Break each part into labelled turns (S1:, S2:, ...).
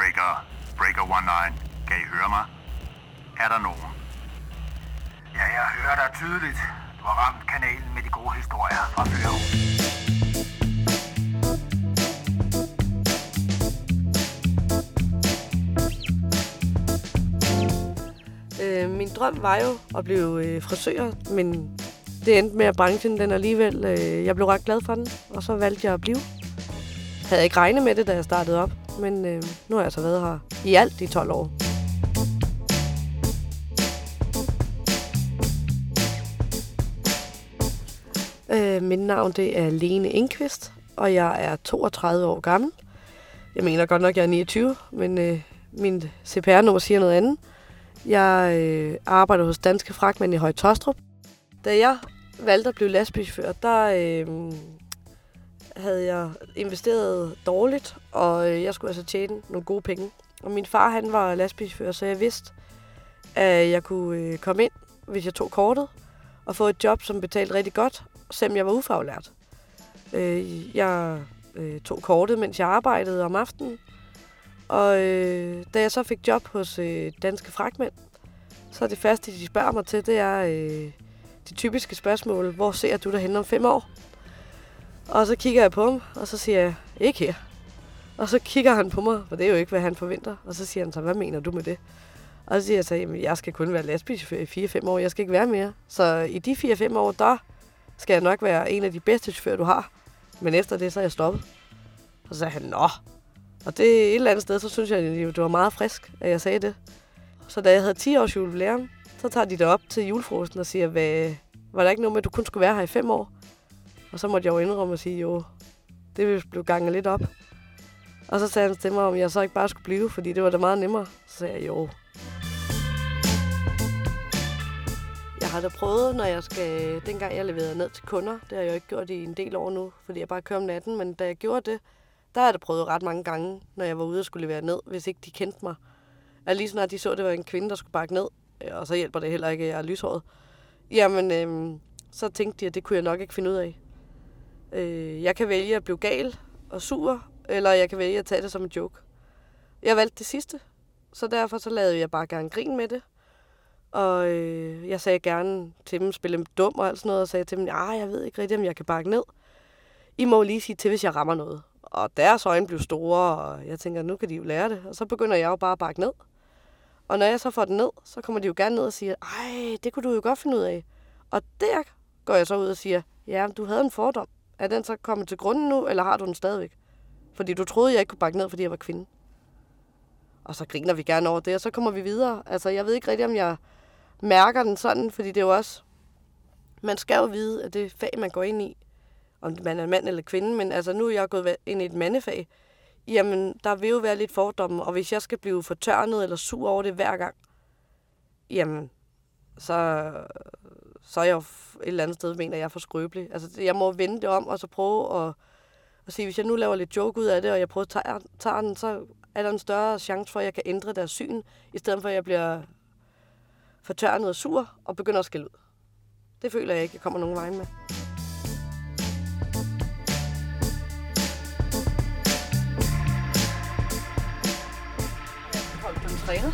S1: Breaker, Breaker 19. Kan I høre mig? Er der nogen?
S2: Ja, jeg hører dig tydeligt. Du har ramt kanalen med de gode historier fra Flyve.
S3: Øh, min drøm var jo at blive øh, frisør, men det endte med, at branchen den alligevel... Øh, jeg blev ret glad for den, og så valgte jeg at blive. Havde ikke regnet med det, da jeg startede op, men øh, nu har jeg så været her i alt i 12 år. Øh, mit navn det er Lene Inkvist, og jeg er 32 år gammel. Jeg mener godt nok, jeg er 29, men øh, min CPR-nummer siger noget andet. Jeg øh, arbejder hos Danske Fragtmænd i Høje Tostrup. Da jeg valgte at blive lastbilchauffør, der øh, havde jeg investeret dårligt, og øh, jeg skulle altså tjene nogle gode penge. Og min far, han var lastbilsfører, så jeg vidste, at jeg kunne øh, komme ind, hvis jeg tog kortet, og få et job, som betalte rigtig godt, selvom jeg var ufaglært. Øh, jeg tog kortet, mens jeg arbejdede om aftenen, og da jeg så fik job hos Danske Fragtmænd, så er det første, de spørger mig til, det er de typiske spørgsmål. Hvor ser du dig hen om fem år? Og så kigger jeg på ham, og så siger jeg, ikke her. Og så kigger han på mig, for det er jo ikke, hvad han forventer. Og så siger han så, hvad mener du med det? Og så siger jeg så, jamen jeg skal kun være lastbilchauffør i 4-5 år, jeg skal ikke være mere. Så i de 4-5 år, der skal jeg nok være en af de bedste chauffører, du har. Men efter det, så er jeg stoppet. Og så sagde han, nå, og det et eller andet sted, så synes jeg, at det var meget frisk, at jeg sagde det. Så da jeg havde 10 års jubilæum, så tager de det op til julefrokosten og siger, hvad, var der ikke noget med, at du kun skulle være her i 5 år? Og så måtte jeg jo indrømme og sige, jo, det ville blive ganget lidt op. Og så sagde han til mig, om jeg så ikke bare skulle blive, fordi det var da meget nemmere. Så sagde jeg, jo. Jeg har da prøvet, når jeg skal... Dengang jeg leverede ned til kunder, det har jeg jo ikke gjort i en del år nu, fordi jeg bare kører om natten, men da jeg gjorde det, der har jeg da prøvet ret mange gange, når jeg var ude og skulle levere ned, hvis ikke de kendte mig. At lige snart de så, at det var en kvinde, der skulle bakke ned, øh, og så hjælper det heller ikke, at jeg er lyshåret. Jamen, øhm, så tænkte de, at det kunne jeg nok ikke finde ud af. Øh, jeg kan vælge at blive gal og sur, eller jeg kan vælge at tage det som en joke. Jeg valgte det sidste, så derfor så lavede jeg bare gerne grin med det. Og øh, jeg sagde gerne til dem, spille dem dum og alt sådan noget, og sagde til dem, ah, jeg ved ikke rigtig, om jeg kan bakke ned. I må lige sige til, hvis jeg rammer noget. Og deres øjne blev store, og jeg tænker, nu kan de jo lære det. Og så begynder jeg jo bare at bakke ned. Og når jeg så får den ned, så kommer de jo gerne ned og siger, ej, det kunne du jo godt finde ud af. Og der går jeg så ud og siger, ja, du havde en fordom. Er den så kommet til grunden nu, eller har du den stadigvæk? Fordi du troede, jeg ikke kunne bakke ned, fordi jeg var kvinde. Og så griner vi gerne over det, og så kommer vi videre. Altså, jeg ved ikke rigtig, om jeg mærker den sådan, fordi det er jo også... Man skal jo vide, at det fag, man går ind i, om man er mand eller kvinde, men altså nu er jeg gået ind i et mandefag, jamen der vil jo være lidt fordomme, og hvis jeg skal blive fortørnet eller sur over det hver gang, jamen så, så er jeg jo et eller andet sted, mener jeg er for skrøbelig. Altså jeg må vende det om, og så prøve at, at sige, hvis jeg nu laver lidt joke ud af det, og jeg prøver at tage, tage den, så er der en større chance for, at jeg kan ændre deres syn, i stedet for at jeg bliver fortørnet og sur, og begynder at skælde ud. Det føler jeg ikke, jeg kommer nogen vej med. træner.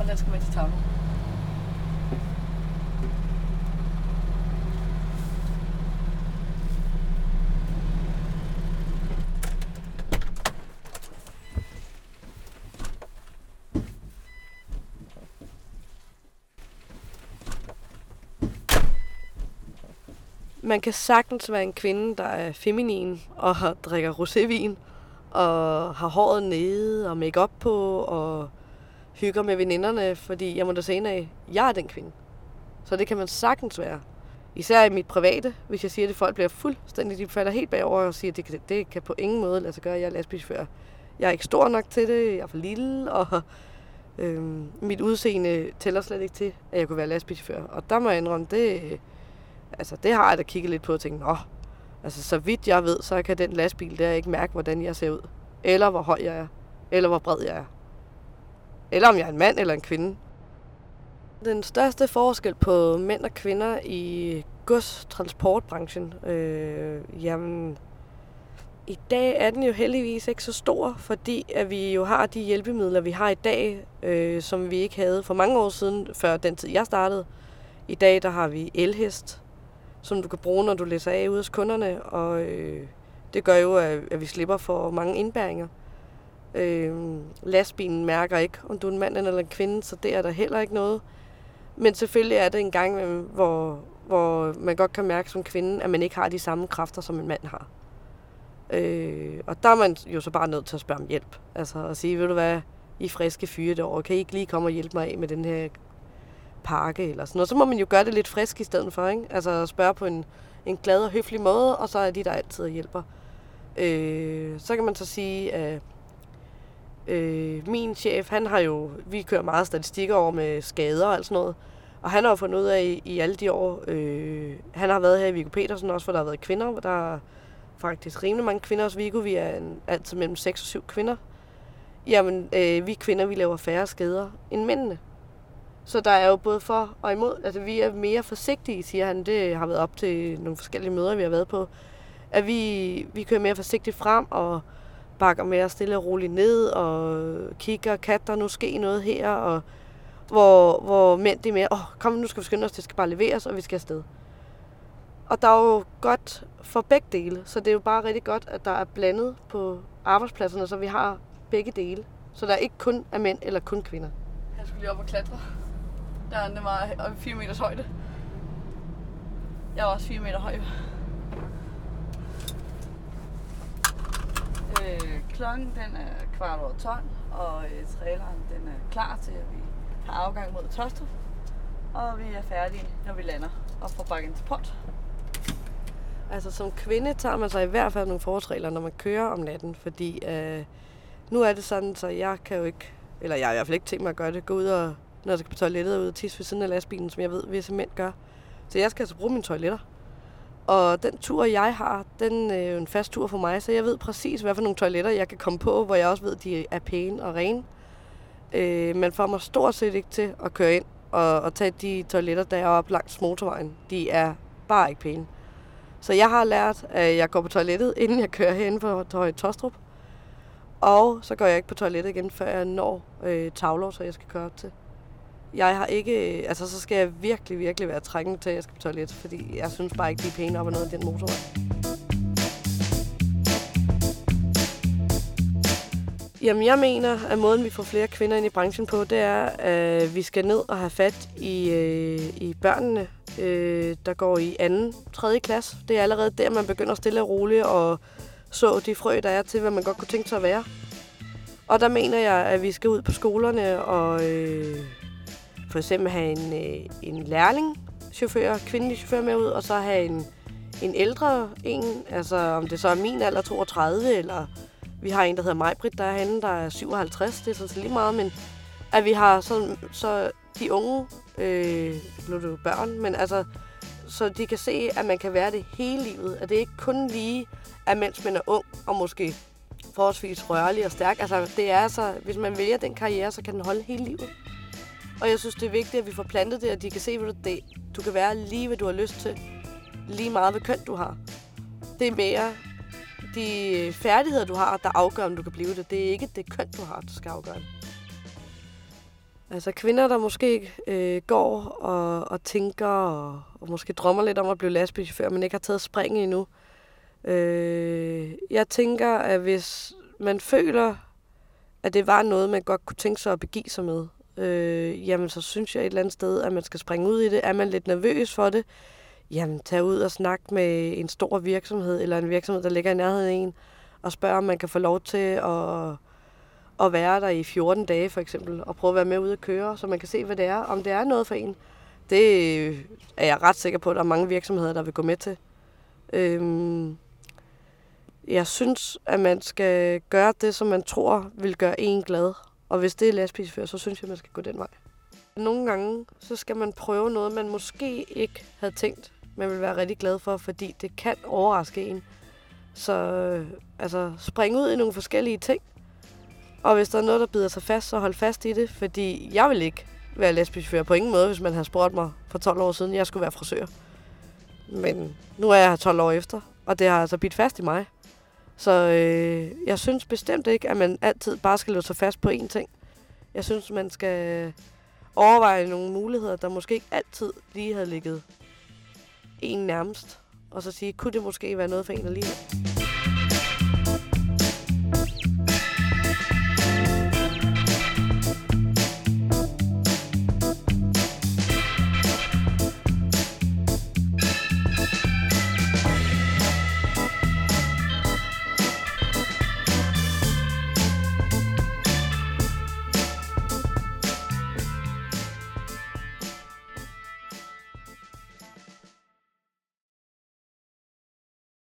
S3: Og den skal med til tavlen man kan sagtens være en kvinde, der er feminin og har, drikker rosévin og har håret nede og make på og hygger med veninderne, fordi jeg må da se af, jeg er den kvinde. Så det kan man sagtens være. Især i mit private, hvis jeg siger det, folk bliver fuldstændig, de falder helt bagover og siger, at det kan, det kan på ingen måde lade sig gøre, jeg er lastbilchauffør. Jeg er ikke stor nok til det, jeg er for lille, og øhm, mit udseende tæller slet ikke til, at jeg kunne være lastbilchauffør. Og der må jeg indrømme, det, altså det har jeg da kigget lidt på og tænkt, åh, altså så vidt jeg ved, så kan den lastbil der ikke mærke, hvordan jeg ser ud. Eller hvor høj jeg er. Eller hvor bred jeg er. Eller om jeg er en mand eller en kvinde. Den største forskel på mænd og kvinder i godstransportbranchen, øh, jamen, i dag er den jo heldigvis ikke så stor, fordi at vi jo har de hjælpemidler, vi har i dag, øh, som vi ikke havde for mange år siden, før den tid, jeg startede. I dag der har vi elhest, som du kan bruge, når du læser af ude hos kunderne, og øh, det gør jo, at, at vi slipper for mange indbæringer. Øh, lastbilen mærker ikke, om du er en mand eller en kvinde, så det er der heller ikke noget. Men selvfølgelig er det en gang, hvor, hvor man godt kan mærke som kvinde, at man ikke har de samme kræfter, som en mand har. Øh, og der er man jo så bare nødt til at spørge om hjælp. Altså at sige, ved du hvad, I friske fyre derovre, kan I ikke lige komme og hjælpe mig af med den her pakke eller sådan noget. Så må man jo gøre det lidt frisk i stedet for, ikke? Altså spørge på en, en glad og høflig måde, og så er de der altid hjælper. Øh, så kan man så sige, at øh, min chef, han har jo, vi kører meget statistikker over med skader og alt sådan noget, og han har jo fundet ud af i, i alle de år, øh, han har været her i Viggo Petersen også, hvor der har været kvinder, hvor der er faktisk rimelig mange kvinder hos Viggo, vi er en, altid mellem 6 og 7 kvinder. Jamen, øh, vi kvinder, vi laver færre skader end mændene. Så der er jo både for og imod. Altså, vi er mere forsigtige, siger han. Det har været op til nogle forskellige møder, vi har været på. At vi, vi kører mere forsigtigt frem og bakker mere stille og roligt ned og kigger, kan der nu ske noget her? Og hvor, hvor mænd de er mere, åh, oh, kom nu skal vi skynde os, det skal bare leveres, og vi skal afsted. Og der er jo godt for begge dele, så det er jo bare rigtig godt, at der er blandet på arbejdspladserne, så vi har begge dele. Så der er ikke kun er mænd eller kun kvinder.
S4: Jeg skulle lige op og klatre. Der er den var øh, 4 meters højde. Jeg var også 4 meter høj. Øh, klokken den er kvart over 12, og øh, traileren den er klar til, at vi har afgang mod Tostrup. Og vi er færdige, når vi lander og får bakken til port.
S3: Altså som kvinde tager man sig i hvert fald nogle forholdsregler, når man kører om natten, fordi øh, nu er det sådan, så jeg kan jo ikke, eller jeg har i hvert fald ikke tænkt mig at gøre det, gå ud og, når jeg skal på toilettet, ud og tisse ved siden af lastbilen, som jeg ved, visse mænd gør. Så jeg skal altså bruge mine toiletter. Og den tur, jeg har, den er jo en fast tur for mig, så jeg ved præcis, hvad for nogle toiletter, jeg kan komme på, hvor jeg også ved, at de er pæne og rene. Øh, man får mig stort set ikke til at køre ind og, og tage de toiletter, der er op langs motorvejen. De er bare ikke pæne. Så jeg har lært, at jeg går på toilettet, inden jeg kører herinde for Høje Tostrup. Og så går jeg ikke på toilettet igen, før jeg når øh, tavler, så jeg skal køre op til. Jeg har ikke, øh, altså så skal jeg virkelig, virkelig være trængende til, at jeg skal på toilet, fordi jeg synes bare ikke, de er pæne op ad noget af den motorvej. Jamen, jeg mener, at måden, vi får flere kvinder ind i branchen på, det er, at vi skal ned og have fat i, øh, i børnene, øh, der går i anden, tredje klasse. Det er allerede der, man begynder stille og roligt og så de frø, der er til, hvad man godt kunne tænke sig at være. Og der mener jeg, at vi skal ud på skolerne og øh, for eksempel have en, øh, en lærling chauffør, kvindelig chauffør med ud, og så have en, en ældre en, altså om det så er min alder 32, eller vi har en, der hedder Majbrit, der er henne, der er 57, det er så lige meget, men at vi har så, så de unge, øh, nu er det jo børn, men altså, så de kan se, at man kan være det hele livet. At det ikke kun lige er, mens man er ung og måske forholdsvis rørlig og stærk. Altså, det er altså, hvis man vælger den karriere, så kan den holde hele livet. Og jeg synes, det er vigtigt, at vi får plantet det, at de kan se, hvad det Du kan være lige, hvad du har lyst til. Lige meget, hvad køn du har. Det er mere de færdigheder, du har, der afgør, om du kan blive det. Det er ikke det køn, du har, der skal afgøre det. Altså kvinder, der måske øh, går og, og tænker og, og måske drømmer lidt om at blive lastbilchauffør, men ikke har taget spring endnu. Øh, jeg tænker, at hvis man føler, at det var noget, man godt kunne tænke sig at begive sig med, øh, jamen så synes jeg et eller andet sted, at man skal springe ud i det. Er man lidt nervøs for det, jamen tag ud og snak med en stor virksomhed, eller en virksomhed, der ligger i nærheden af en, og spørg, om man kan få lov til at, at være der i 14 dage for eksempel, og prøve at være med ude at køre, så man kan se, hvad det er, om det er noget for en. Det er jeg ret sikker på, at der er mange virksomheder, der vil gå med til. Øhm, jeg synes, at man skal gøre det, som man tror vil gøre en glad. Og hvis det er lastbilchauffør, så synes jeg, man skal gå den vej. Nogle gange, så skal man prøve noget, man måske ikke havde tænkt, man vil være rigtig glad for, fordi det kan overraske en. Så øh, altså, spring ud i nogle forskellige ting. Og hvis der er noget, der bider sig fast, så hold fast i det, fordi jeg vil ikke være lesbisk på ingen måde, hvis man havde spurgt mig for 12 år siden, jeg skulle være frisør. Men nu er jeg her 12 år efter, og det har altså bidt fast i mig. Så øh, jeg synes bestemt ikke, at man altid bare skal løbe sig fast på én ting. Jeg synes, man skal overveje nogle muligheder, der måske ikke altid lige havde ligget en nærmest. Og så sige, kunne det måske være noget for en alligevel?